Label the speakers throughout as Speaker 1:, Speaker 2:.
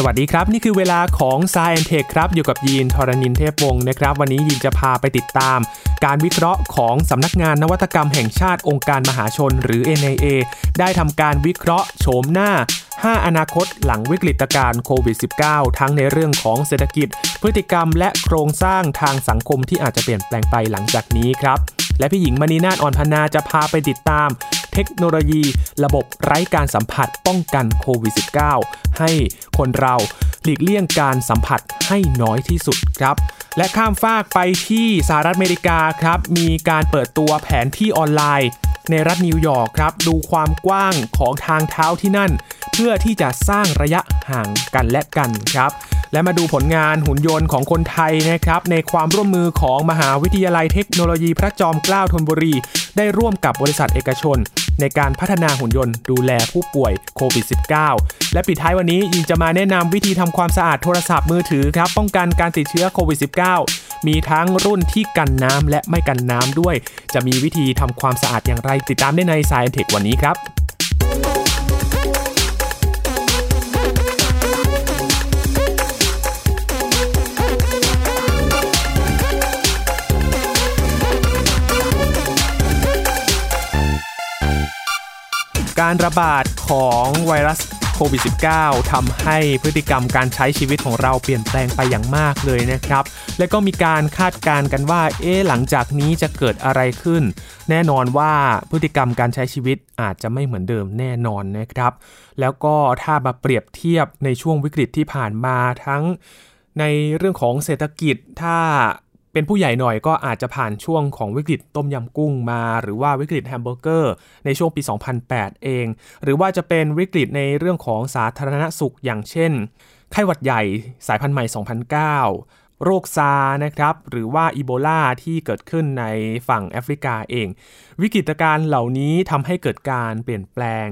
Speaker 1: สวัสดีครับ นี่คือเวลาของ s าย e n t e c h ครับ อยู่กับยีนทรณินเทพวงศ์นะครับ วันนี้ยีนจะพาไปติดตาม การวิเคราะห์ของสำนักงานนวัตกรรมแห่งชาติองค์การมหาชนหรือ NIA ได้ทำการวิเคราะห์โฉมหน้า 5 อนาคตหลังวิกฤตการณ์โควิด -19 ทั้งในเรื่องของเศรษฐกิจ พฤติกรรมและโครงสร้างทางสังคมที่อาจจะเปลี่ยนแปลงไปหลังจากนี้ครับและพี่หญิงมณีนาฏอ่อนพนาจะพาไปติดตาม เทคโนโลยี ระบบไร้การสัมผัสป้องกันโควิด -19 ให้คนเราหลีกเลี่ยงการสัมผัสให้น้อยที่สุดครับ และข้ามฟากไปที่สหรัฐอเมริกาครับ มีการเปิดตัวแผนที่ออนไลน์ ในรัฐนิวยอร์กครับ ดูความกว้างของทางเท้าที่นั่น เพื่อที่จะสร้างระยะห่างกันและกันครับและมาดูผลงานหุ่นยนต์ของคนไทยนะครับ ในความร่วมมือของมหาวิทยาลัยเทคโนโลยีพระจอมเกล้าธนบุรี ได้ร่วมกับบริษัทเอกชน ในการพัฒนาหุ่นยนต์ดูแลผู้ป่วยโควิด -19 และปิดท้ายวันนี้ยิงจะมาแนะนำวิธีทำความสะอาดโทรศัพท์มือถือครับ ป้องกันการติดเชื้อโควิด -19 มีทั้งรุ่นที่กันน้ำและไม่กันน้ำด้วย จะมีวิธีทำความสะอาดอย่างไรติดตามได้ใน s ายเทควันนี้ครับ การระบาดของไวรัสโควิด -19 ทำให้พฤติกรรมการใช้ชีวิตของเราเปลี่ยนแปลงไปอย่างมากเลยนะครับ และก็มีการคาดการณ์กันว่า เอ๊หลังจากนี้จะเกิดอะไรขึ้น แน่นอนว่าพฤติกรรมการใช้ชีวิตอาจจะไม่เหมือนเดิมแน่นอนนะครับ แล้วก็ถ้ามาเปรียบเทียบในช่วงวิกฤตที่ผ่านมาทั้งในเรื่องของเศรษฐกิจถ้า เป็นผู้ใหญ่หน่อยก็อาจจะผ่านช่วงของวิกฤตต้มยำกุ้งมา หรือว่าวิกฤตแฮมเบอร์เกอร์ในช่วงปี 2008 เอง หรือว่าจะเป็นวิกฤตในเรื่องของสาธารณสุขอย่างเช่น ไข้หวัดใหญ่สายพันธุ์ใหม่ 2009 โรคซานะครับ หรือว่าอีโบลาที่เกิดขึ้นในฝั่งแอฟริกาเอง วิกฤตการณ์เหล่านี้ทำให้เกิดการเปลี่ยนแปลง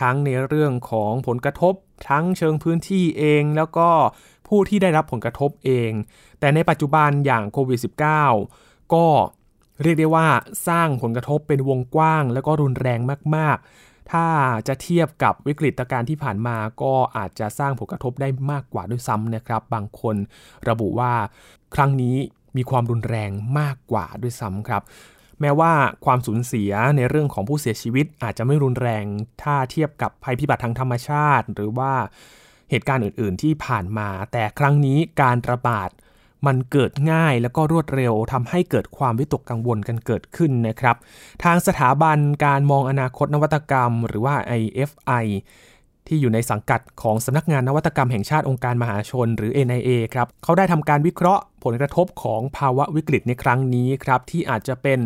Speaker 1: ทั้งในเรื่องของผลกระทบ ทั้งเชิงพื้นที่เองแล้วก็ผู้ที่ได้รับผลกระทบเอง แต่ในปัจจุบันอย่างโควิด -19 ก็เรียกได้ว่าสร้างผลกระทบเป็นวงกว้าง แล้วก็รุนแรงมาก ๆ ถ้าจะเทียบกับวิกฤตการณ์ที่ผ่านมาก็อาจจะสร้างผลกระทบได้มากกว่าด้วยซ้ำนะครับ บางคนระบุว่าครั้งนี้มีความรุนแรงมากกว่าด้วยซ้ำครับแม้ว่าความสูญเสียในเรื่องของผู้เสียชีวิตอาจจะไม่รุนแรง ถ้าเทียบกับภัยพิบัติทางธรรมชาติ หรือว่าเหตุการณ์อื่น ๆ ที่ผ่านมา แต่ครั้งนี้การระบาด มันเกิดง่ายแล้วก็รวดเร็วทำให้เกิดความวิตกกังวลกันเกิดขึ้นนะครับ ทางสถาบันการมองอนาคตนวัตกรรม หรือว่า IFI ที่อยู่ในสังกัดของสำนักงานนวัตกรรมแห่งชาติองค์การมหาชน หรือ NIA ครับเขาได้ทำการวิเคราะห์ผลกระทบของภาวะวิกฤตในครั้งนี้ครับที่อาจจะเป็น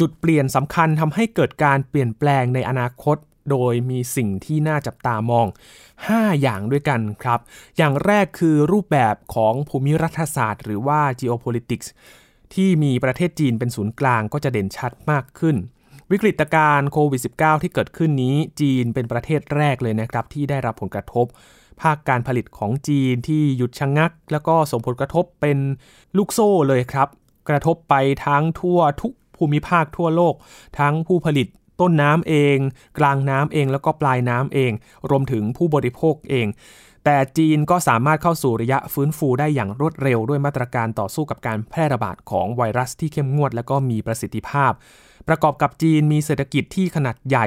Speaker 1: จุดเปลี่ยนสำคัญทำให้เกิดการเปลี่ยนแปลงในอนาคต โดยมีสิ่งที่น่าจับตามอง 5 อย่างด้วยกันครับ อย่างแรกคือรูปแบบของภูมิรัฐศาสตร์ หรือว่า geopolitics ที่มีประเทศจีนเป็นศูนย์กลางก็จะเด่นชัดมากขึ้น วิกฤตการณ์โควิด -19 ที่เกิดขึ้นนี้จีนเป็นประเทศแรกเลยนะครับ ที่ได้รับผลกระทบ ภาคการผลิตของจีนที่หยุดชะงงัก แล้วก็ส่งผลกระทบเป็นลูกโซ่เลยครับ กระทบไปทั้งทั่วทุกภูมิภาคทั่วโลก ทั้งผู้ผลิต ต้นน้ำเอง กลางน้ำเองแล้วก็ปลายน้ำเอง รวมถึงผู้บริโภคเอง แต่จีนก็สามารถเข้าสู่ระยะฟื้นฟูได้อย่างรวดเร็วด้วยมาตรการต่อสู้กับการแพร่ระบาดของไวรัสที่เข้มงวด และก็มีประสิทธิภาพ ประกอบกับจีนมีเศรษฐกิจที่ขนาดใหญ่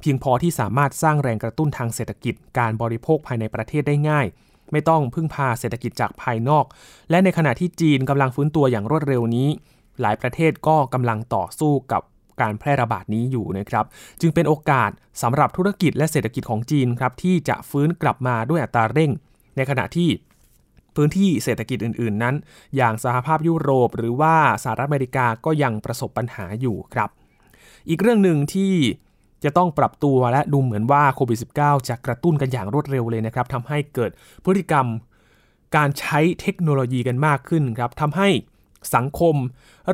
Speaker 1: เพียงพอที่สามารถสร้างแรงกระตุ้นทางเศรษฐกิจ การบริโภคภายในประเทศได้ง่ายไม่ต้องพึ่งพาเศรษฐกิจจากภายนอก และในขณะที่จีนกำลังฟื้นตัวอย่างรวดเร็วนี้ หลายประเทศก็กำลังต่อสู้กับ การแพร่ระบาดนี้อยู่นะครับจึงเป็นโอกาสสำหรับธุรกิจและเศรษฐกิจของจีนครับที่จะฟื้นกลับมาด้วยอัตราเร่ง ในขณะที่พื้นที่เศรษฐกิจอื่น ๆ นั้น อย่างสหภาพยุโรป หรือว่าสหรัฐอเมริกาก็ยังประสบปัญหาอยู่ครับ อีกเรื่องหนึ่งที่จะต้องปรับตัวและดูเหมือนว่าโควิด -19 จะกระตุ้นกันอย่างรวดเร็วเลยนะครับทำให้เกิดพฤติกรรมการใช้เทคโนโลยีกันมากขึ้นครับทำให้ สังคม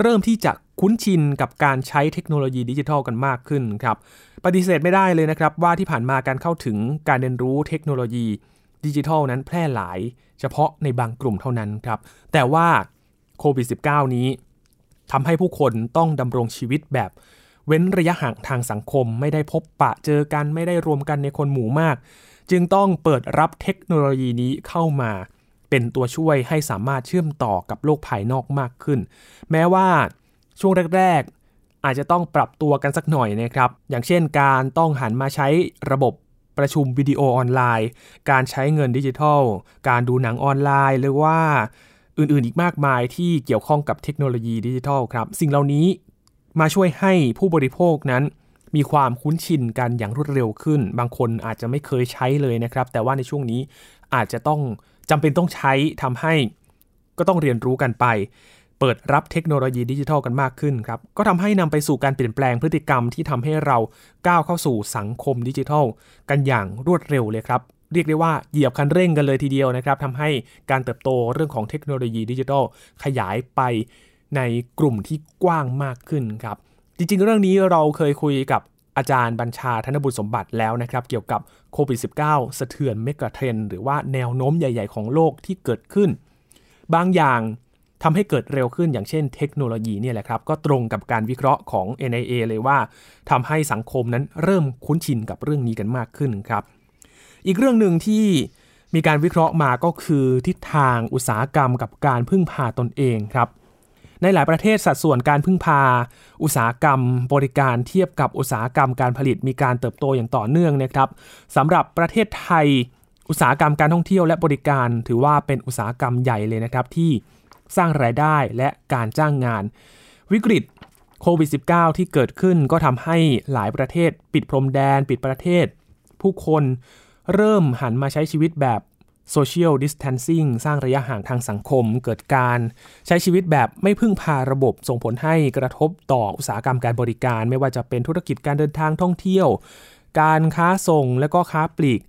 Speaker 1: เริ่มที่จะคุ้นชินกับการใช้เทคโนโลยีดิจิทัลกันมากขึ้นครับ ปฏิเสธไม่ได้เลยนะครับว่าที่ผ่านมาการเข้าถึงการเรียนรู้เทคโนโลยีดิจิทัลนั้นแพร่หลาย เฉพาะในบางกลุ่มเท่านั้นครับ แต่ว่าโควิด -19 นี้ทำให้ผู้คนต้องดำรงชีวิตแบบเว้นระยะห่างทางสังคม ไม่ได้พบปะเจอกันไม่ได้รวมกันในคนหมู่มาก จึงต้องเปิดรับเทคโนโลยีนี้เข้ามา เป็นตัวช่วยให้สามารถเชื่อมต่อกับโลกภายนอกมากขึ้น แม้ว่าช่วงแรก ๆ อาจจะต้องปรับตัวกันสักหน่อยนะครับ อย่างเช่นการต้องหันมาใช้ระบบประชุมวิดีโอออนไลน์ การใช้เงินดิจิทัล การดูหนังออนไลน์ หรือว่าอื่นๆ อีกมากมายที่เกี่ยวข้องกับเทคโนโลยีดิจิทัลครับ สิ่งเหล่านี้มาช่วยให้ผู้บริโภคนั้นมีความคุ้นชินกันอย่างรวดเร็วขึ้น บางคนอาจจะไม่เคยใช้เลยนะครับ แต่ว่าในช่วงนี้อาจจะต้อง จำเป็นต้องใช้ทำให้ก็ต้องเรียนรู้กันไป เปิดรับเทคโนโลยีดิจิทัลกันมากขึ้นครับ ก็ทำให้นำไปสู่การเปลี่ยนแปลงพฤติกรรมที่ทำให้เราก้าวเข้าสู่สังคมดิจิทัล กันอย่างรวดเร็วเลยครับเรียกได้ว่าเหยียบคันเร่งกันเลยทีเดียวนะครับทำให้การเติบโตเรื่องของเทคโนโลยีดิจิทัลขยายไปในกลุ่มที่กว้างมากขึ้นครับ จริงๆ เรื่องนี้เราเคยคุยกับ อาจารย์บัญชาธนบุตรสมบัติแล้วนะครับ เกี่ยวกับโควิด -19 สะเทือนเมกะเทรนหรือว่าแนวโน้มใหญ่ ๆ ของโลกที่เกิดขึ้น บางอย่างทำให้เกิดเร็วขึ้นอย่างเช่นเทคโนโลยีเนี่ยแหละครับ ก็ตรงกับการวิเคราะห์ของ NIA เลยว่าทำให้สังคมนั้นเริ่มคุ้นชินกับเรื่องนี้กันมากขึ้นครับ อีกเรื่องหนึ่งที่มีการวิเคราะห์มาก็คือทิศทางอุตสาหกรรมกับการพึ่งพาตนเองครับ ในหลายประเทศสัดส่วนการพึ่งพา อุตสาหกรรมบริการเทียบกับอุตสาหกรรมการผลิตมีการเติบโตอย่างต่อเนื่องนะครับสำหรับประเทศไทย อุตสาหกรรมการท่องเที่ยวและบริการ ถือว่าเป็นอุตสาหกรรมใหญ่เลยนะครับที่สร้างรายได้และการจ้างงาน วิกฤตโควิด -19 ที่เกิดขึ้นก็ทำให้หลายประเทศ ปิดพรมแดน ปิดประเทศ ผู้คนเริ่มหันมาใช้ชีวิตแบบ social distancing สร้างระยะห่างทางสังคม เกิดการใช้ชีวิตแบบไม่พึ่งพาระบบส่งผลให้กระทบต่ออุตสาหกรรมการบริการ ไม่ว่าจะเป็นธุรกิจการเดินทางท่องเที่ยว การค้าส่งและก็ค้าปลีก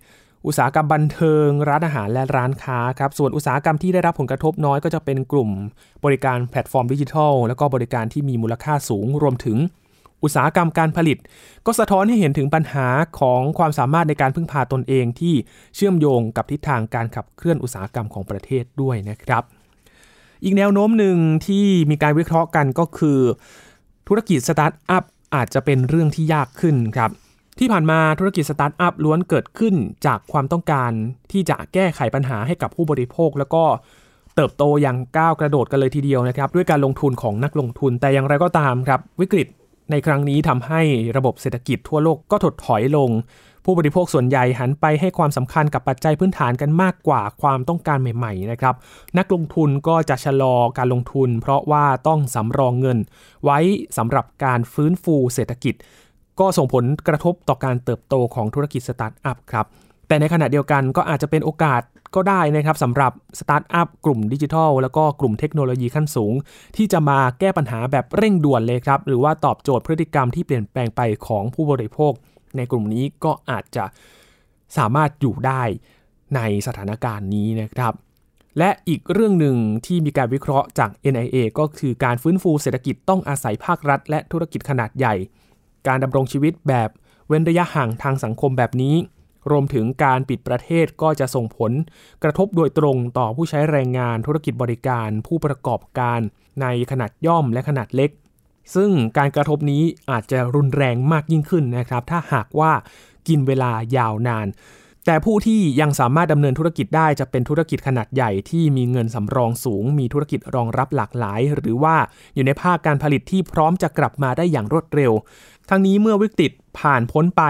Speaker 1: อุตสาหกรรมบันเทิง ร้านอาหารและร้านค้าครับส่วนอุตสาหกรรมที่ได้รับผลกระทบน้อยก็จะเป็นกลุ่ม บริการแพลตฟอร์มดิจิทัล แล้วก็บริการที่มีมูลค่าสูงรวมถึง อุตสาหกรรมการผลิต ก็สะท้อนให้เห็นถึงปัญหาของความสามารถในการพึ่งพาตนเองที่เชื่อมโยงกับทิศทางการขับเคลื่อนอุตสาหกรรมของประเทศด้วยนะครับ อีกแนวโน้มหนึ่งที่มีการวิเคราะห์กันก็คือ ธุรกิจสตาร์ทอัพอาจจะเป็นเรื่องที่ยากขึ้นครับที่ผ่านมาธุรกิจสตาร์ทอัพล้วนเกิดขึ้นจากความต้องการที่จะแก้ไขปัญหาให้กับผู้บริโภค แล้วก็เติบโตอย่างก้าวกระโดดกันเลยทีเดียวนะครับ ด้วยการลงทุนของนักลงทุนแต่อย่างไรก็ตามครับ วิกฤต ในครั้งนี้ทำให้ระบบเศรษฐกิจทั่วโลกก็ถดถอยลง ผู้บริโภคส่วนใหญ่หันไปให้ความสำคัญกับปัจจัยพื้นฐานกันมากกว่าความต้องการใหม่ๆนะครับ นักลงทุนก็จะชะลอการลงทุน เพราะว่าต้องสำรองเงิน ไว้สำหรับการฟื้นฟูเศรษฐกิจ ก็ส่งผลกระทบต่อการเติบโตของธุรกิจสตาร์ทอัพครับแต่ในขณะเดียวกันก็อาจจะเป็นโอกาส ก็ได้นะครับสำหรับสตาร์ทอัพกลุ่มดิจิทัล แล้วก็กลุ่มเทคโนโลยีขั้นสูง ที่จะมาแก้ปัญหาแบบเร่งด่วนเลยครับ หรือว่าตอบโจทย์พฤติกรรมที่เปลี่ยนแปลงไปของผู้บริโภค ในกลุ่มนี้ก็อาจจะสามารถอยู่ได้ในสถานการณ์นี้นะครับ และอีกเรื่องหนึ่งที่มีการวิเคราะห์จาก NIA ก็คือการฟื้นฟูเศรษฐกิจต้องอาศัยภาครัฐ และธุรกิจขนาดใหญ่ การดำรงชีวิตแบบเว้นระยะห่างทางสังคมแบบนี้ รวมถึงการปิดประเทศก็จะส่งผลกระทบโดยตรงต่อผู้ใช้แรงงานธุรกิจบริการผู้ประกอบการในขนาดย่อมและขนาดเล็ก ซึ่งการกระทบนี้อาจจะรุนแรงมากยิ่งขึ้นนะครับ ถ้าหากว่ากินเวลายาวนาน แต่ผู้ที่ยังสามารถดำเนินธุรกิจได้จะเป็นธุรกิจขนาดใหญ่ที่มีเงินสำรองสูง มีธุรกิจรองรับหลากหลาย หรือว่าอยู่ในภาคการผลิตที่พร้อมจะกลับมาได้อย่างรวดเร็ว ทั้งนี้เมื่อวิกฤตผ่านพ้นไป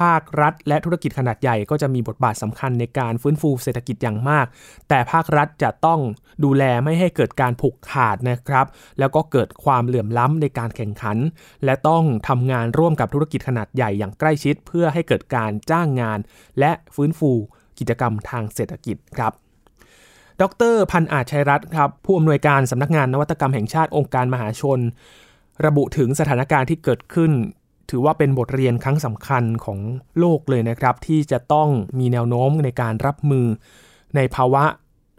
Speaker 1: ภาครัฐ และธุรกิจขนาดใหญ่ก็จะมีบทบาทสำคัญในการฟื้นฟูเศรษฐกิจอย่างมาก แต่ภาครัฐจะต้องดูแลไม่ให้เกิดการผูกขาดนะครับ แล้วก็เกิดความเหลื่อมล้ำในการแข่งขัน และต้องทำงานร่วมกับธุรกิจขนาดใหญ่อย่างใกล้ชิด เพื่อให้เกิดการจ้างงาน และฟื้นฟูกิจกรรมทางเศรษฐกิจครับดรพันอาจชัยรัตน์ครับผู้อำนวยการสำนักงานนวัตกรรมแห่งชาติองค์การมหาชน ระบุถึงสถานการณ์ที่เกิดขึ้น ถือว่าเป็นบทเรียนครั้งสำคัญของโลกเลยนะครับ ที่จะต้องมีแนวโน้มในการรับมือ ในภาวะ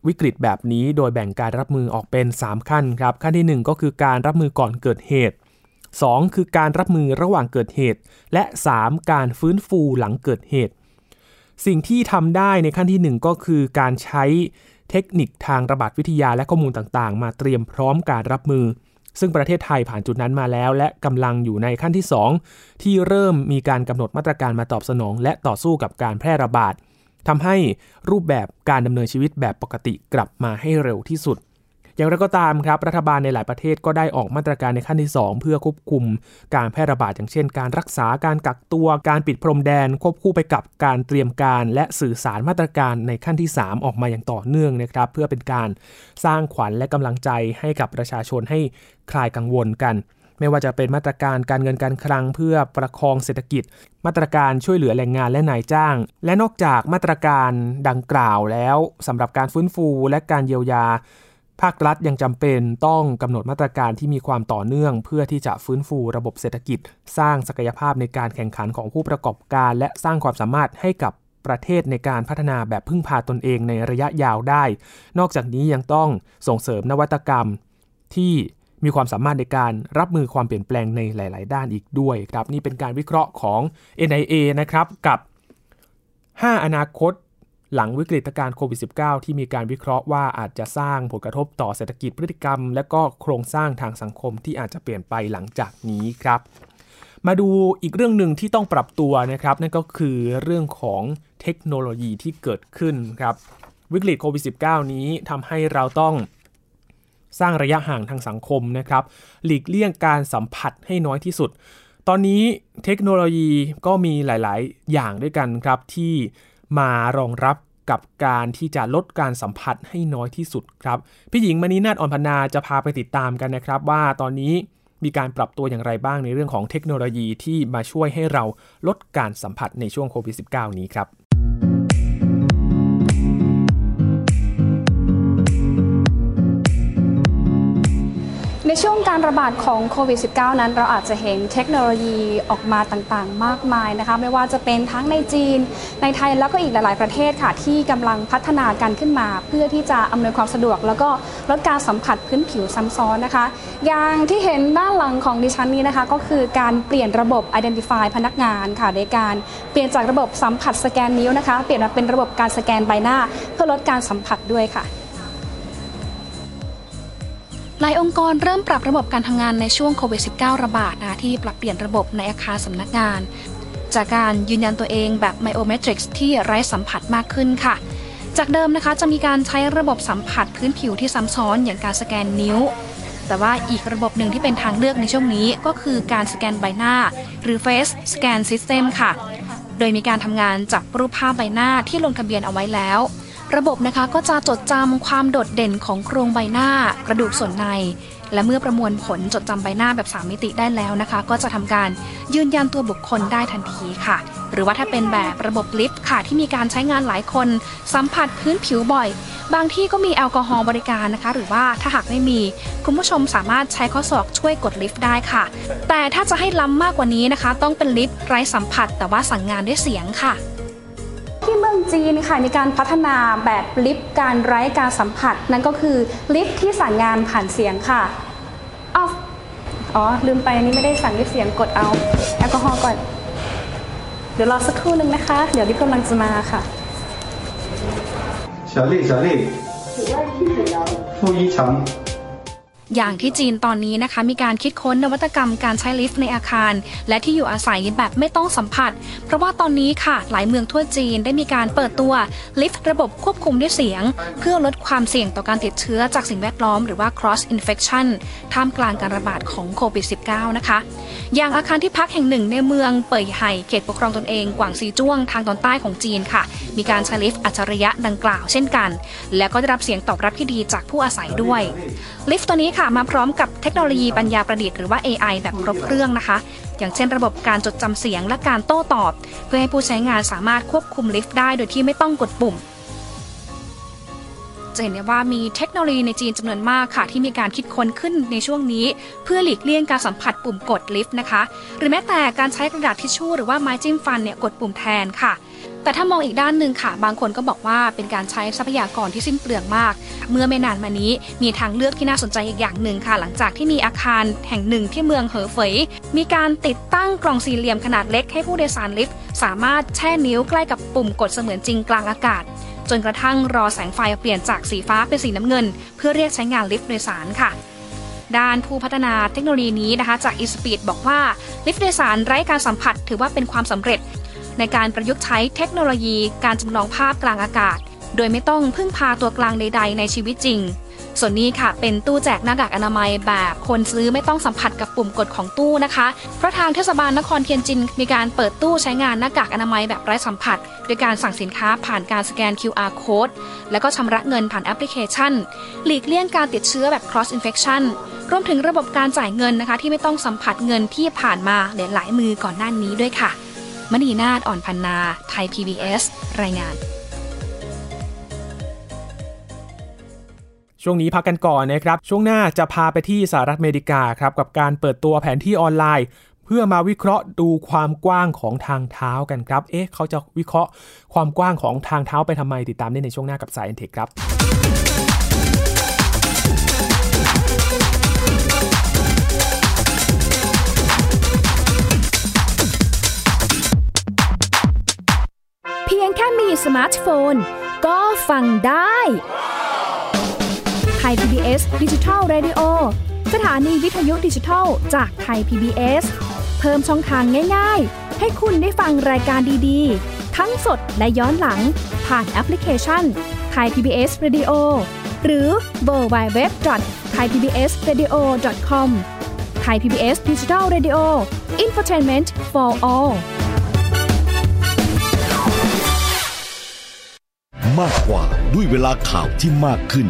Speaker 1: วิกฤตแบบนี้โดยแบ่งการรับมือออกเป็น 3 ขั้นครับ ขั้นที่ 1 ก็คือการรับมือก่อนเกิดเหตุ 2 คือการรับมือระหว่างเกิดเหตุ และ 3 การฟื้นฟูหลังเกิดเหตุ สิ่งที่ทำได้ในขั้นที่ 1 ก็คือการใช้เทคนิคทางระบาดวิทยาและข้อมูลต่างๆ มาเตรียมพร้อมการรับมือ ซึ่งประเทศไทยผ่านจุดนั้นมาแล้ว และกำลังอยู่ในขั้นที่ 2 ที่เริ่มมีการกำหนดมาตรการมาตอบสนอง และต่อสู้กับการแพร่ระบาดทำให้รูปแบบการดำเนินชีวิตแบบปกติกลับมาให้เร็วที่สุด อย่างไรก็ตามครับ รัฐบาลในหลายประเทศก็ได้ออกมาตรการในขั้นที่ 2 เพื่อควบคุมการแพร่ระบาดอย่างเช่น การรักษาการกักตัวการปิดพรมแดน ควบคู่ไปกับการเตรียมการและสื่อสารมาตรการในขั้นที่ 3 ออกมาอย่างต่อเนื่องนะครับ เพื่อเป็นการสร้างขวัญและกำลังใจให้กับประชาชนให้คลายกังวลกันไม่ว่าจะเป็นมาตรการการเงินการคลังเพื่อประคองเศรษฐกิจ มาตรการช่วยเหลือแรงงานและนายจ้าง และนอกจากมาตรการดังกล่าวแล้วสำหรับการฟื้นฟูและการเยียวยา ภาครัฐยังจำเป็นต้องกำหนดมาตรการที่มีความต่อเนื่อง เพื่อที่จะฟื้นฟูระบบเศรษฐกิจ สร้างศักยภาพในการแข่งขันของผู้ประกอบการ และสร้างความสามารถให้กับประเทศในการพัฒนาแบบพึ่งพาตนเองในระยะยาวได้ นอกจากนี้ยังต้องส่งเสริมนวัตกรรมที่มีความสามารถในการรับมือความเปลี่ยนแปลงในหลาย ๆ ด้านอีกด้วยครับ นี่เป็นการวิเคราะห์ของ NIA นะครับกับ 5 อนาคต หลังวิกฤตการโควิด -19 ที่มีการวิเคราะห์ว่าอาจจะสร้างผลกระทบต่อเศรษฐกิจพฤติกรรม และก็โครงสร้างทางสังคมที่อาจจะเปลี่ยนไปหลังจากนี้ครับ มาดูอีกเรื่องหนึ่งที่ต้องปรับตัวนะครับนั่นก็คือเรื่องของเทคโนโลยีที่เกิดขึ้นครับวิกฤตโควิด -19 นี้ทำให้เราต้องสร้างระยะห่างทางสังคมนะครับ หลีกเลี่ยงการสัมผัสให้น้อยที่สุด ตอนนี้เทคโนโลยีก็มีหลาย ๆ อย่างด้วยกันครับที่ มารองรับกับการที่จะลดการสัมผัสให้น้อยที่สุดครับ พี่หญิงมณีนาฏอ่อนพนาจะพาไปติดตามกันนะครับ ว่าตอนนี้มีการปรับตัวอย่างไรบ้างในเรื่องของเทคโนโลยีที่มาช่วยให้เราลดการสัมผัสในช่วงโควิด -19 นี้ครับ
Speaker 2: ในช่วงการระบาดของโควิด -19 นั้น เราอาจจะเห็นเทคโนโลยีออกมาต่างๆ มากมายนะคะ ไม่ว่าจะเป็นทั้งในจีน ในไทยแล้วก็อีกหลาย ๆ ประเทศค่ะ ที่กำลังพัฒนากันขึ้นมา เพื่อที่จะอำนวยความสะดวก แล้วก็ลดการสัมผัสพื้นผิวซ้ำซ้อนนะคะ อย่างที่เห็นด้านหลังของดิฉันนี้นะคะ ก็คือการเปลี่ยนระบบ Identify พนักงานค่ะโดยการเปลี่ยนจากระบบสัมผัสสแกนนิ้วนะคะ เปลี่ยนมาเป็นระบบการสแกนใบหน้า เพื่อลดการสัมผัสด้วยค่ะ หลายองค์กรเริ่มปรับระบบการทำงานในช่วงโควิด -19 ระบาดนะที่ปรับเปลี่ยนระบบในอาคารสำนักงาน จากการยืนยันตัวเองแบบไมโอเมตริกส์ที่ไร้สัมผัสมากขึ้นค่ะ จากเดิมนะคะจะมีการใช้ระบบสัมผัสพื้นผิวที่ซ้ำซ้อนอย่างการสแกนนิ้ว แต่ว่าอีกระบบหนึ่งที่เป็นทางเลือกในช่วงนี้ก็คือการสแกนใบหน้า หรือ Face Scan System ค่ะ โดยมีการทำงานจับรูปภาพใบหน้าที่ลงทะเบียนเอาไว้แล้ว ระบบนะคะก็จะจดจำความโดดเด่นของโครงใบหน้ากระดูกส่วนใน และเมื่อประมวลผลจดจำใบหน้าแบบ 3 มิติได้แล้วนะคะ ก็จะทำการยืนยันตัวบุคคลได้ทันทีค่ะ หรือว่าถ้าเป็นแบบระบบลิฟต์ค่ะ ที่มีการใช้งานหลายคน สัมผัสพื้นผิวบ่อย บางที่ก็มีแอลกอฮอล์บริการนะคะ หรือว่าถ้าหากไม่มี คุณผู้ชมสามารถใช้ข้อศอกช่วยกดลิฟต์ได้ค่ะ แต่ถ้าจะให้ล้ำมากกว่านี้นะคะ ต้องเป็นลิฟต์ไร้สัมผัส แต่ว่าสั่งงานด้วยเสียงค่ะ ที่เมืองจีนค่ะมีการพัฒนาแบบลิฟต์การไร้การสัมผัส นั่นก็คือลิฟต์ที่สั่งงานผ่านเสียงค่ะอ๋ออ๋อลืมไปอันนี้ไม่ได้สั่งลิฟต์เสียงกดเอาแอลกอฮอล์ก่อน เดี๋ยวรอสักครู่หนึ่งนะคะ เดี๋ยวลิฟต์กำลังจะมาค่ะ
Speaker 3: 小丽小丽请问是什么负一层
Speaker 2: อย่างที่จีนตอนนี้นะคะ มีการคิดค้นนวัตกรรมการใช้ลิฟต์ในอาคาร และที่อยู่อาศัยแบบไม่ต้องสัมผัส เพราะว่าตอนนี้ค่ะ หลายเมืองทั่วจีนได้มีการเปิดตัวลิฟต์ระบบควบคุมด้วยเสียง เพื่อลดความเสี่ยงต่อการติดเชื้อจากสิ่งแวดล้อมหรือว่า cross infection ท่ามกลางการระบาดของโควิด -19 นะคะ อย่างอาคารที่พักแห่งหนึ่งในเมืองเป่ยไห่เขตปกครองตนเองกวางซีจ้วงทางตอนใต้ของจีนค่ะ มีการใช้ลิฟต์อัจฉริยะดังกล่าวเช่นกัน และก็ได้รับเสียงตอบรับที่ดีจากผู้อาศัยด้วย ลิฟต์ตัวนี้ค่ะมาพร้อมกับเทคโนโลยีปัญญาประดิษฐ์หรือว่า AI แบบครบเครื่องนะคะ อย่างเช่นระบบการจดจำเสียงและการโต้ตอบ เพื่อให้ผู้ใช้งานสามารถควบคุมลิฟต์ได้โดยที่ไม่ต้องกดปุ่ม จะเห็นได้ว่ามีเทคโนโลยีในจีนจำนวนมากค่ะ ที่มีการคิดค้นขึ้นในช่วงนี้ เพื่อหลีกเลี่ยงการสัมผัสปุ่มกดลิฟต์นะคะ หรือแม้แต่การใช้กระดาษทิชชู่หรือว่าไม้จิ้มฟันเนี่ยกดปุ่มแทนค่ะแต่ถ้ามองอีกด้านหนึ่งค่ะ บางคนก็บอกว่าเป็นการใช้ทรัพยากรที่สิ้นเปลืองมาก เมื่อไม่นานมานี้มีทางเลือกที่น่าสนใจอีกอย่างหนึ่งค่ะ หลังจากที่มีอาคารแห่งหนึ่งที่เมืองเหอเฟยมีการติดตั้งกล่องสี่เหลี่ยมขนาดเล็กให้ผู้โดยสารลิฟต์สามารถแช่นิ้วใกล้กับปุ่มกดเสมือนจริงกลางอากาศ จนกระทั่งรอแสงไฟเปลี่ยนจากสีฟ้าเป็นสีน้ำเงิน เพื่อเรียกใช้งานลิฟต์โดยสารค่ะด้านผู้พัฒนาเทคโนโลยีนี้นะคะจากอีสปีดบอกว่า ลิฟต์โดยสารไร้การสัมผัสถือว่าเป็นความสำเร็จ ในการประยุกต์ใช้เทคโนโลยีการจำลองภาพกลางอากาศ โดยไม่ต้องพึ่งพาตัวกลางใด ๆ ในชีวิตจริง ส่วนนี้ค่ะเป็นตู้แจกหน้ากากอนามัยแบบคนซื้อไม่ต้องสัมผัสกับปุ่มกดของตู้นะคะเพราะทางเทศบาลนครเทียนจินมีการเปิดตู้ใช้งานหน้ากากอนามัยแบบไร้สัมผัส โดยการสั่งสินค้าผ่านการสแกน QR code แล้วก็ชำระเงินผ่านแอปพลิเคชัน หลีกเลี่ยงการติดเชื้อแบบ cross infection รวมถึงระบบการจ่ายเงินนะคะ ที่ไม่ต้องสัมผัสเงินที่ผ่านมาหลายมือก่อนหน้านี้ด้วยค่ะมณีนาฏอ่อนพันนา ไทย PBS รายงาน
Speaker 1: ช่วงนี้พักกันก่อนนะครับ ช่วงหน้าจะพาไปที่สหรัฐอเมริกาครับกับการเปิดตัวแผนที่ออนไลน์ เพื่อมาวิเคราะห์ดูความกว้างของทางเท้ากันครับ เอ๊ะเขาจะวิเคราะห์ความกว้างของทางเท้าไปทำไมติดตามได้ในช่วงหน้ากับ Sci and Tech ครับ
Speaker 4: เพียงแค่มีสมาร์ทโฟน ก็ฟังได้ ไทย PBS Digital Radio สถานีวิทยุดิจิทัลจากไทย PBS เพิ่มช่องทางง่าย ๆ ให้คุณได้ฟังรายการดีๆ ทั้งสดและย้อนหลัง ผ่านแอปพลิเคชันไทย PBS Radio หรือเวอร์ไบเว็บไทยพีบีเอสเรดิโอคอมไทยพีบีเอสดิจิทัลเรดิโออินฟอร์ทนเมนต์ for all
Speaker 5: มากกว่าด้วยเวลาข่าวที่มากขึ้น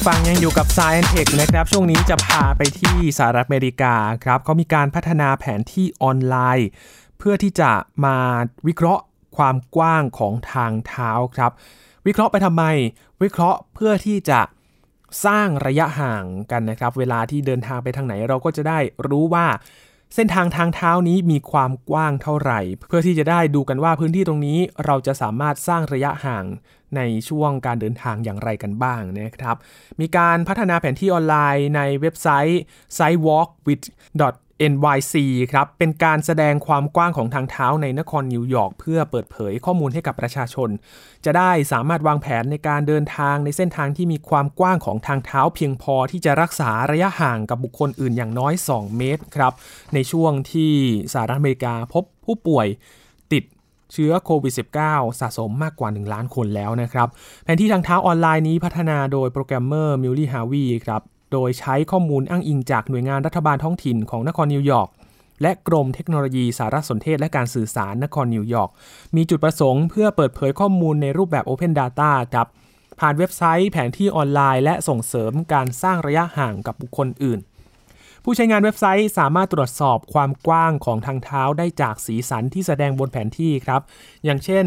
Speaker 1: ผู้ฟังยังอยู่กับ Science Tech นะครับ ช่วงนี้จะพาไปที่สหรัฐอเมริกาครับเขามีการพัฒนาแผนที่ออนไลน์ เพื่อที่จะมาวิเคราะห์ความกว้างของทางเท้าครับ วิเคราะห์ไปทำไม วิเคราะห์เพื่อที่จะสร้างระยะห่างกันนะครับ เวลาที่เดินทางไปทางไหนเราก็จะได้รู้ว่าเส้นทางทางเท้านี้มีความกว้างเท่าไหร่ เพื่อที่จะได้ดูกันว่าพื้นที่ตรงนี้เราจะสามารถสร้างระยะห่าง ในช่วงการเดินทางอย่างไรกันบ้างนะครับ มีการพัฒนาแผนที่ออนไลน์ในเว็บไซต์ Sidewalk Widths NYC ครับ เป็นการแสดงความกว้างของทางเท้าในนครนิวยอร์กเพื่อเปิดเผยข้อมูลให้กับประชาชน จะได้สามารถวางแผนในการเดินทางในเส้นทางที่มีความกว้างของทางเท้าเพียงพอที่จะรักษาระยะห่างกับบุคคลอื่นอย่างน้อย 2 เมตรครับ ในช่วงที่สหรัฐอเมริกาพบผู้ป่วย เชื้อโควิด -19 สะสมมากกว่า 1 ล้านคนแล้วนะครับ แผนที่ทางเท้าออนไลน์นี้พัฒนาโดยโปรแกรมเมอร์เมลี ฮาร์วีย์ครับ โดยใช้ข้อมูลอ้างอิงจากหน่วยงานรัฐบาลท้องถิ่นของนครนิวยอร์กและกรมเทคโนโลยีสารสนเทศและการสื่อสารนครนิวยอร์กมีจุดประสงค์เพื่อเปิดเผยข้อมูลในรูปแบบ Open Data ครับผ่านเว็บไซต์แผนที่ออนไลน์ และส่งเสริมการสร้างระยะห่างกับบุคคลอื่น ผู้ใช้งานเว็บไซต์สามารถตรวจสอบความกว้างของทางเท้าได้จากสีสันที่แสดงบนแผนที่ครับ อย่างเช่น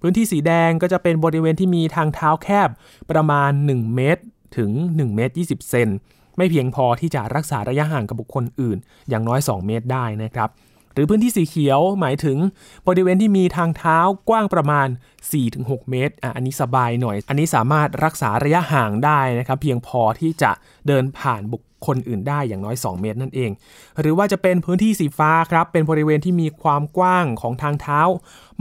Speaker 1: พื้นที่สีแดงก็จะเป็นบริเวณที่มีทางเท้าแคบประมาณ 1 เมตร ถึง1เมตร20 เซนไม่เพียงพอที่จะรักษาระยะห่างกับบุคคลอื่น อย่างน้อย 2 เมตรได้นะครับ หรือพื้นที่สีเขียวหมายถึงบริเวณที่มีทางเท้ากว้างประมาณ 4-6 เมตรอะอันนี้สบายหน่อย อันนี้สามารถรักษาระยะห่างได้นะครับ เพียงพอที่จะเดินผ่านบุค คนอื่นได้อย่างน้อย 2 เมตรนั่นเอง หรือว่าจะเป็นพื้นที่สีฟ้าครับ เป็นบริเวณที่มีความกว้างของทางเท้า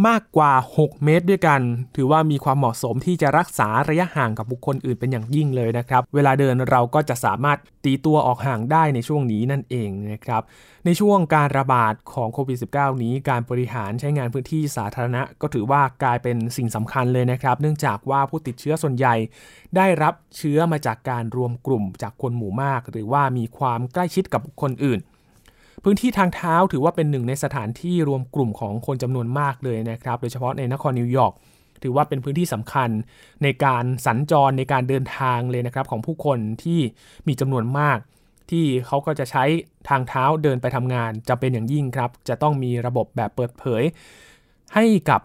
Speaker 1: มากกว่า 6 เมตรด้วยกัน ถือว่ามีความเหมาะสมที่จะรักษาระยะห่างกับบุคคลอื่นเป็นอย่างยิ่งเลยนะครับ เวลาเดินเราก็จะสามารถตีตัวออกห่างได้ในช่วงนี้นั่นเองนะครับ ในช่วงการระบาดของโควิด -19 นี้ การบริหารใช้งานพื้นที่สาธารณะ ก็ถือว่ากลายเป็นสิ่งสำคัญเลยนะครับ เนื่องจากว่าผู้ติดเชื้อส่วนใหญ่ ได้รับเชื้อมาจากการรวมกลุ่มจากคนหมู่มาก หรือว่ามีความใกล้ชิดกับบุคคลอื่น พื้นที่ทางเท้าถือว่าเป็นหนึ่งในสถานที่รวมกลุ่มของคนจำนวนมากเลยนะครับ โดยเฉพาะในนครนิวยอร์กถือว่าเป็นพื้นที่สำคัญในการสัญจรในการเดินทางเลยนะครับ ของผู้คนที่มีจำนวนมาก ที่เขาก็จะใช้ทางเท้าเดินไปทำงานจะเป็นอย่างยิ่งครับ จะต้องมีระบบแบบเปิดเผย ให้กับ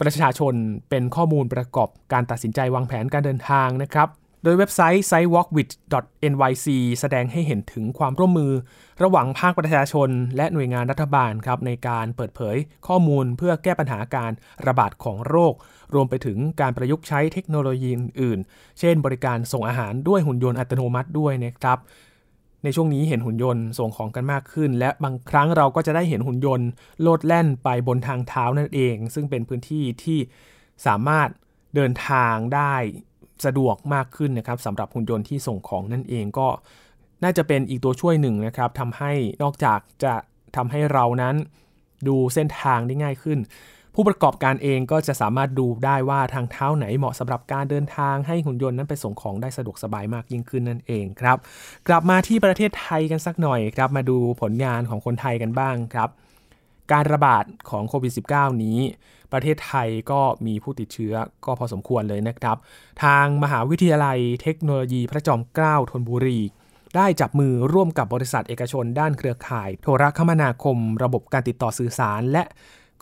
Speaker 1: ประชาชนเป็นข้อมูลประกอบการตัดสินใจวางแผนการเดินทางนะครับ โดยเว็บไซต์ sidewalkwith.nyc แสดงให้เห็นถึงความร่วมมือ ระหว่างภาคประชาชน และหน่วยงานรัฐบาลครับในการเปิดเผยข้อมูลเพื่อแก้ปัญหาการระบาดของโรค รวมไปถึงการประยุกต์ใช้เทคโนโลยีอื่น เช่น บริการส่งอาหารด้วยหุ่นยนต์อัตโนมัติด้วยนะครับในช่วงนี้เห็นหุ่นยนต์ส่งของกันมากขึ้น และบางครั้งเราก็จะได้เห็นหุ่นยนต์โลดแล่นไปบนทางเท้านั่นเอง ซึ่งเป็นพื้นที่ที่สามารถเดินทางได้ สะดวกมากขึ้นนะครับสำหรับหุ่นยนต์ที่ส่งของนั่นเองก็น่าจะเป็นอีกตัวช่วยหนึ่งนะครับทำให้นอกจากจะทำให้เรานั้นดูเส้นทางได้ง่ายขึ้น ผู้ประกอบการเองก็จะสามารถดูได้ว่าทางเท้าไหนเหมาะสำหรับการเดินทางให้หุ่นยนต์นั้นไปส่งของได้สะดวกสบายมากยิ่งขึ้นนั่นเองครับ กลับมาที่ประเทศไทยกันสักหน่อยครับ มาดูผลงานของคนไทยกันบ้างครับ การระบาดของโควิด -19 นี้ ประเทศไทยก็มีผู้ติดเชื้อก็พอสมควรเลยนะครับ ทางมหาวิทยาลัยเทคโนโลยีพระจอมเกล้าธนบุรี ได้จับมือร่วมกับบริษัทเอกชนด้านเครือข่าย โทรคมนาคม ระบบการติดต่อสื่อสาร และ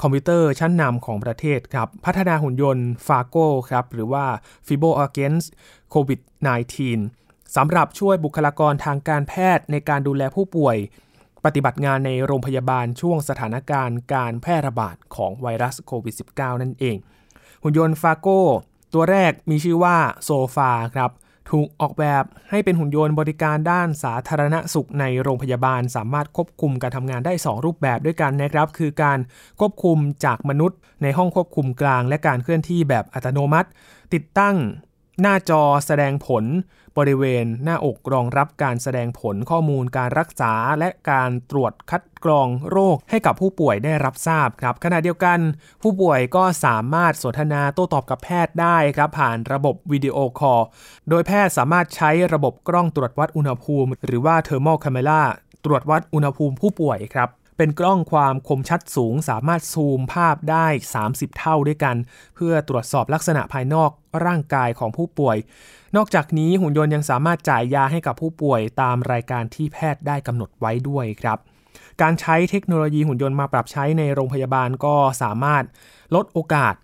Speaker 1: คอมพิวเตอร์ชั้นนำของประเทศครับ พัฒนาหุ่นยนต์ f a r g o ครับหรือว่า Fibo Against COVID-19 สำหรับช่วยบุคลากรทางการแพทย์ในการดูแลผู้ป่วย ปฏิบัติงานในโรงพยาบาลช่วงสถานการณ์การแพร่ระบาดของไวรัสโควิด -19 นั่นเอง หุ่นยนต์ฟาโกตัวแรกมีชื่อว่าโซฟาครับถูกออกแบบให้เป็นหุ่นยนต์บริการด้านสาธารณสุขในโรงพยาบาล สามารถควบคุมการทำงานได้ 2 รูปแบบด้วยกันนะครับ คือการควบคุมจากมนุษย์ ในห้องควบคุมกลาง และการเคลื่อนที่แบบอัตโนมัติ ติดตั้ง หน้าจอแสดงผลบริเวณหน้าอกรองรับการแสดงผลข้อมูลการรักษาและการตรวจคัดกรองโรคให้กับผู้ป่วยได้รับทราบครับ ขณะเดียวกัน ผู้ป่วยก็สามารถสนทนาโต้ตอบกับแพทย์ได้ครับ ผ่านระบบวิดีโอคอลโดยแพทย์สามารถใช้ระบบกล้องตรวจวัดอุณหภูมิ หรือว่า thermal camera ตรวจวัดอุณหภูมิผู้ป่วยครับ เป็นกล้องความคมชัดสูง สามารถซูมภาพได้ 30 เท่าด้วยกัน เพื่อตรวจสอบลักษณะภายนอกร่างกายของผู้ป่วย นอกจากนี้หุ่นยนต์ยังสามารถจ่ายยาให้กับผู้ป่วยตามรายการที่แพทย์ได้กำหนดไว้ด้วยครับ การใช้เทคโนโลยีหุ่นยนต์มาปรับใช้ในโรงพยาบาลก็สามารถลดโอกาส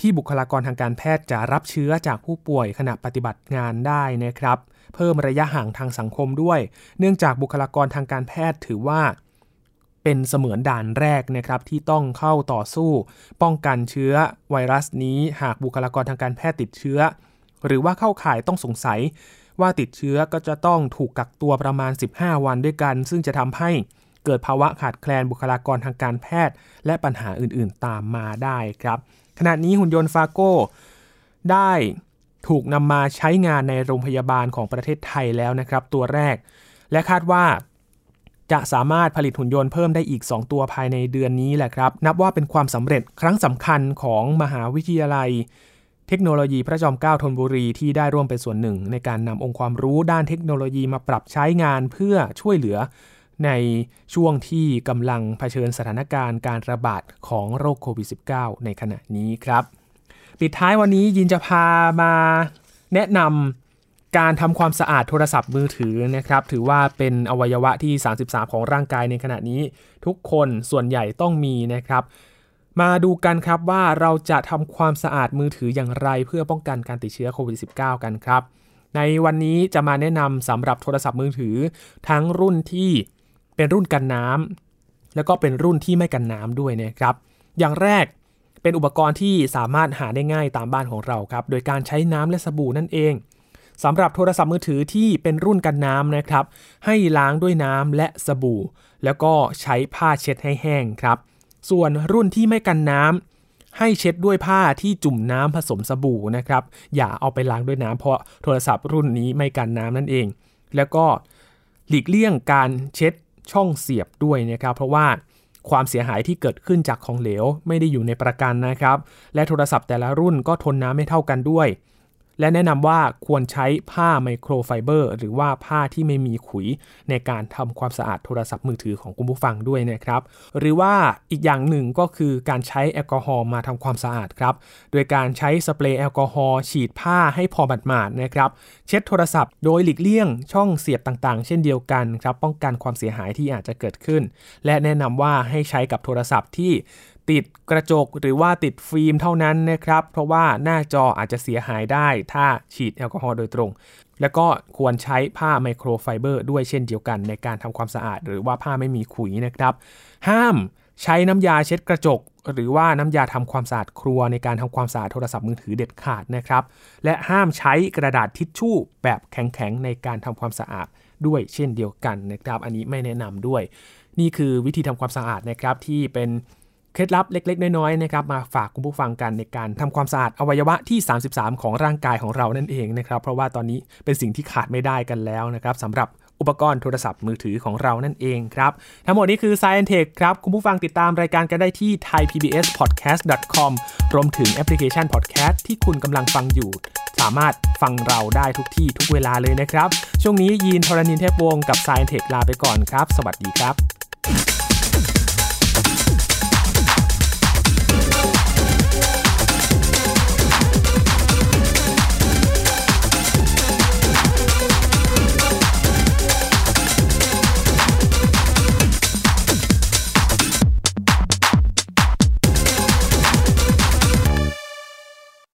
Speaker 1: ที่บุคลากรทางการแพทย์จะรับเชื้อจากผู้ป่วยขณะปฏิบัติงานได้นะครับ เพิ่มระยะห่างทางสังคมด้วย เนื่องจากบุคลากรทางการแพทย์ถือว่า เป็นเสมือนด่านแรกนะครับที่ต้องเข้าต่อสู้ ป้องกันเชื้อไวรัสนี้หากบุคลากรทางการแพทย์ติดเชื้อ หรือว่าเข้าข่ายต้องสงสัย ว่าติดเชื้อก็จะต้องถูกกักตัวประมาณ 15 วันด้วยกัน ซึ่งจะทำให้เกิดภาวะขาดแคลนบุคลากรทางการแพทย์ และปัญหาอื่นๆตามมาได้ครับ ขณะนี้หุ่นยนต์ฟาโก้ได้ถูกนำมาใช้งานในโรงพยาบาลของประเทศไทยแล้วนะครับ ตัวแรก และคาดว่า จะสามารถผลิตหุ่นยนต์เพิ่มได้อีก 2 ตัวภายในเดือนนี้แหละครับ นับว่าเป็นความสำเร็จครั้งสำคัญของมหาวิทยาลัย เทคโนโลยีพระจอมเกล้าธนบุรีที่ได้ร่วมเป็นส่วนหนึ่ง ในการนำองค์ความรู้ด้านเทคโนโลยีมาปรับใช้งานเพื่อช่วยเหลือในช่วงที่กำลังเผชิญสถานการณ์การระบาดของโรคโควิด -19 ในขณะนี้ครับ ปิดท้ายวันนี้ยินจะพามาแนะนำ การทำความสะอาดโทรศัพท์มือถือนะครับถือว่าเป็นอวัยวะที่ 33 ของร่างกายในขณะนี้ทุกคนส่วนใหญ่ต้องมีนะครับ มาดูกันครับว่าเราจะทำความสะอาดมือถืออย่างไร เพื่อป้องกันการติดเชื้อโควิด -19 กันครับ ในวันนี้จะมาแนะนำสำหรับโทรศัพท์มือถือ ทั้งรุ่นที่เป็นรุ่นกันน้ำแล้วก็เป็นรุ่นที่ไม่กันน้ำด้วยนะครับ อย่างแรกเป็นอุปกรณ์ที่สามารถหาได้ง่ายตามบ้านของเราครับ โดยการใช้น้ำและสบู่นั่นเอง สำหรับโทรศัพท์มือถือที่เป็นรุ่นกันน้ำนะครับ ให้ล้างด้วยน้ำและสบู่ แล้วก็ใช้ผ้าเช็ดให้แห้งครับ ส่วนรุ่นที่ไม่กันน้ำให้เช็ดด้วยผ้าที่จุ่มน้ำผสมสบู่นะครับ อย่าเอาไปล้างด้วยน้ำเพราะโทรศัพท์รุ่นนี้ไม่กันน้ำนั่นเอง แล้วก็หลีกเลี่ยงการเช็ดช่องเสียบด้วยนะครับ เพราะว่าความเสียหายที่เกิดขึ้นจากของเหลวไม่ได้อยู่ในประกันนะครับ และโทรศัพท์แต่ละรุ่นก็ทนน้ำไม่เท่ากันด้วย และแนะนำว่าควรใช้ผ้าไมโครไฟเบอร์หรือว่าผ้าที่ไม่มีขุยในการทำความสะอาดโทรศัพท์มือถือของคุณผู้ฟังด้วยนะครับ หรือว่าอีกอย่างหนึ่งก็คือการใช้แอลกอฮอล์มาทำความสะอาดครับ โดยการใช้สเปรย์แอลกอฮอล์ฉีดผ้าให้พอหมาดๆนะครับ เช็ดโทรศัพท์โดยหลีกเลี่ยงช่องเสียบต่างๆ เช่นเดียวกันครับป้องกันความเสียหายที่อาจจะเกิดขึ้น และแนะนำว่าให้ใช้กับโทรศัพท์ที่ ติดกระจกหรือว่าติดฟิล์มเท่านั้นนะครับ เพราะว่าหน้าจออาจจะเสียหายได้ถ้าฉีดแอลกอฮอล์โดยตรง แล้วก็ควรใช้ผ้าไมโครไฟเบอร์ด้วยเช่นเดียวกันในการทำความสะอาด หรือว่าผ้าไม่มีขุยนะครับ ห้ามใช้น้ำยาเช็ดกระจก หรือว่าน้ำยาทำความสะอาดครัวในการทำความสะอาดโทรศัพท์มือถือเด็ดขาดนะครับ และห้ามใช้กระดาษทิชชู่แบบแข็งๆในการทำความสะอาดด้วยเช่นเดียวกันนะครับ อันนี้ไม่แนะนำด้วย นี่คือวิธีทำความสะอาดนะครับที่เป็น เคล็ดลับเล็ก ๆ น้อยๆนะครับมาฝากคุณผู้ฟังกันในการทำความสะอาดอวัยวะที่ 33 ของร่างกายของเรานั่นเองนะครับเพราะว่าตอนนี้เป็นสิ่งที่ขาดไม่ได้กันแล้วนะครับสำหรับอุปกรณ์โทรศัพท์มือถือของเรานั่นเองครับ ทั้งหมดนี้คือ Science Tech ครับ คุณผู้ฟังติดตามรายการกันได้ที่ thaipbspodcast.com รวมถึงแอปพลิเคชัน podcast ที่คุณกำลังฟังอยู่ สามารถฟังเราได้ทุกที่ทุกเวลาเลยนะครับ ช่วงนี้ยีนทรณินเทพวงศ์กับ Science Tech ลาไปก่อนครับ สวัสดีครับ